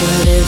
Oh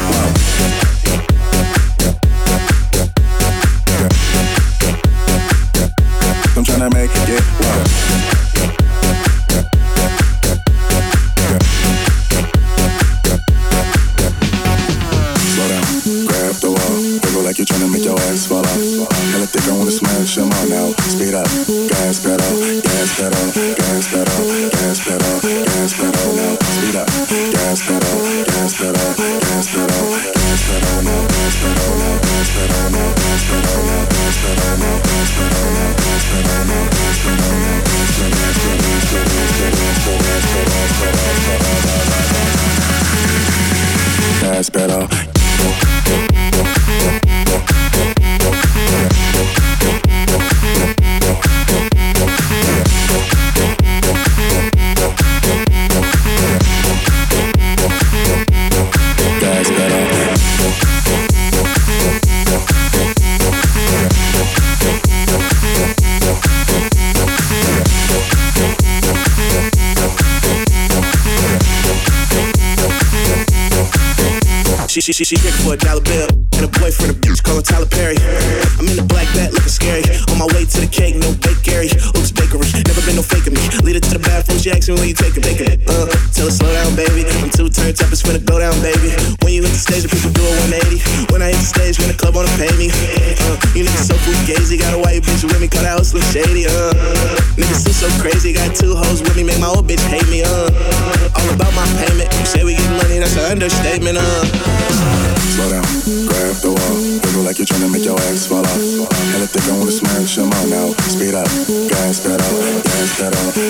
Wow. She, she, she for a dollar bill. And a boyfriend, a bitch calling Tyler Perry. I'm in a black bat looking scary. On my way to the cake, no bakery. Oops, bakery. Never been no faking me. Lead it to the bathroom, she asks me when you take it. Take it. Uh, tell her slow down, baby. I'm too turned up, it's finna go down, baby. When you hit the stage, the people do a 180. When I hit the stage, when the club wanna pay me. Uh, you niggas so fugazi. Got a white bitch with me, call out Slim shady. Uh, niggas so, so crazy. Got two hoes with me, make my old bitch hate me. Uh, all about my payment. You say we get money, that's an understatement. Uh slow down. Grab the wall, wiggle like you're trying to make your ass fall off. Hella thick, I wanna smash them all now. Speed up, gas pedal, gas pedal.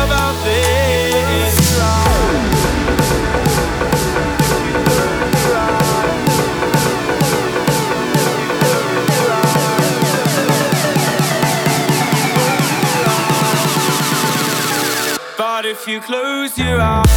close your eyes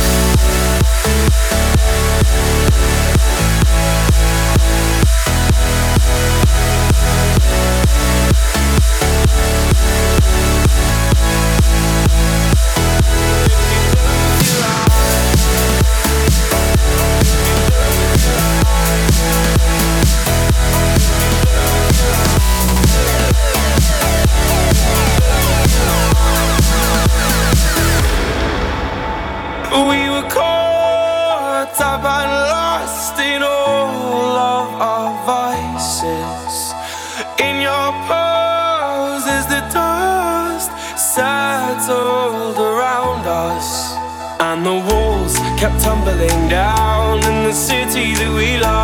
We were caught up and lost in all of our vices. In your pose as the dust settled around us, and the walls kept tumbling down in the city that we love.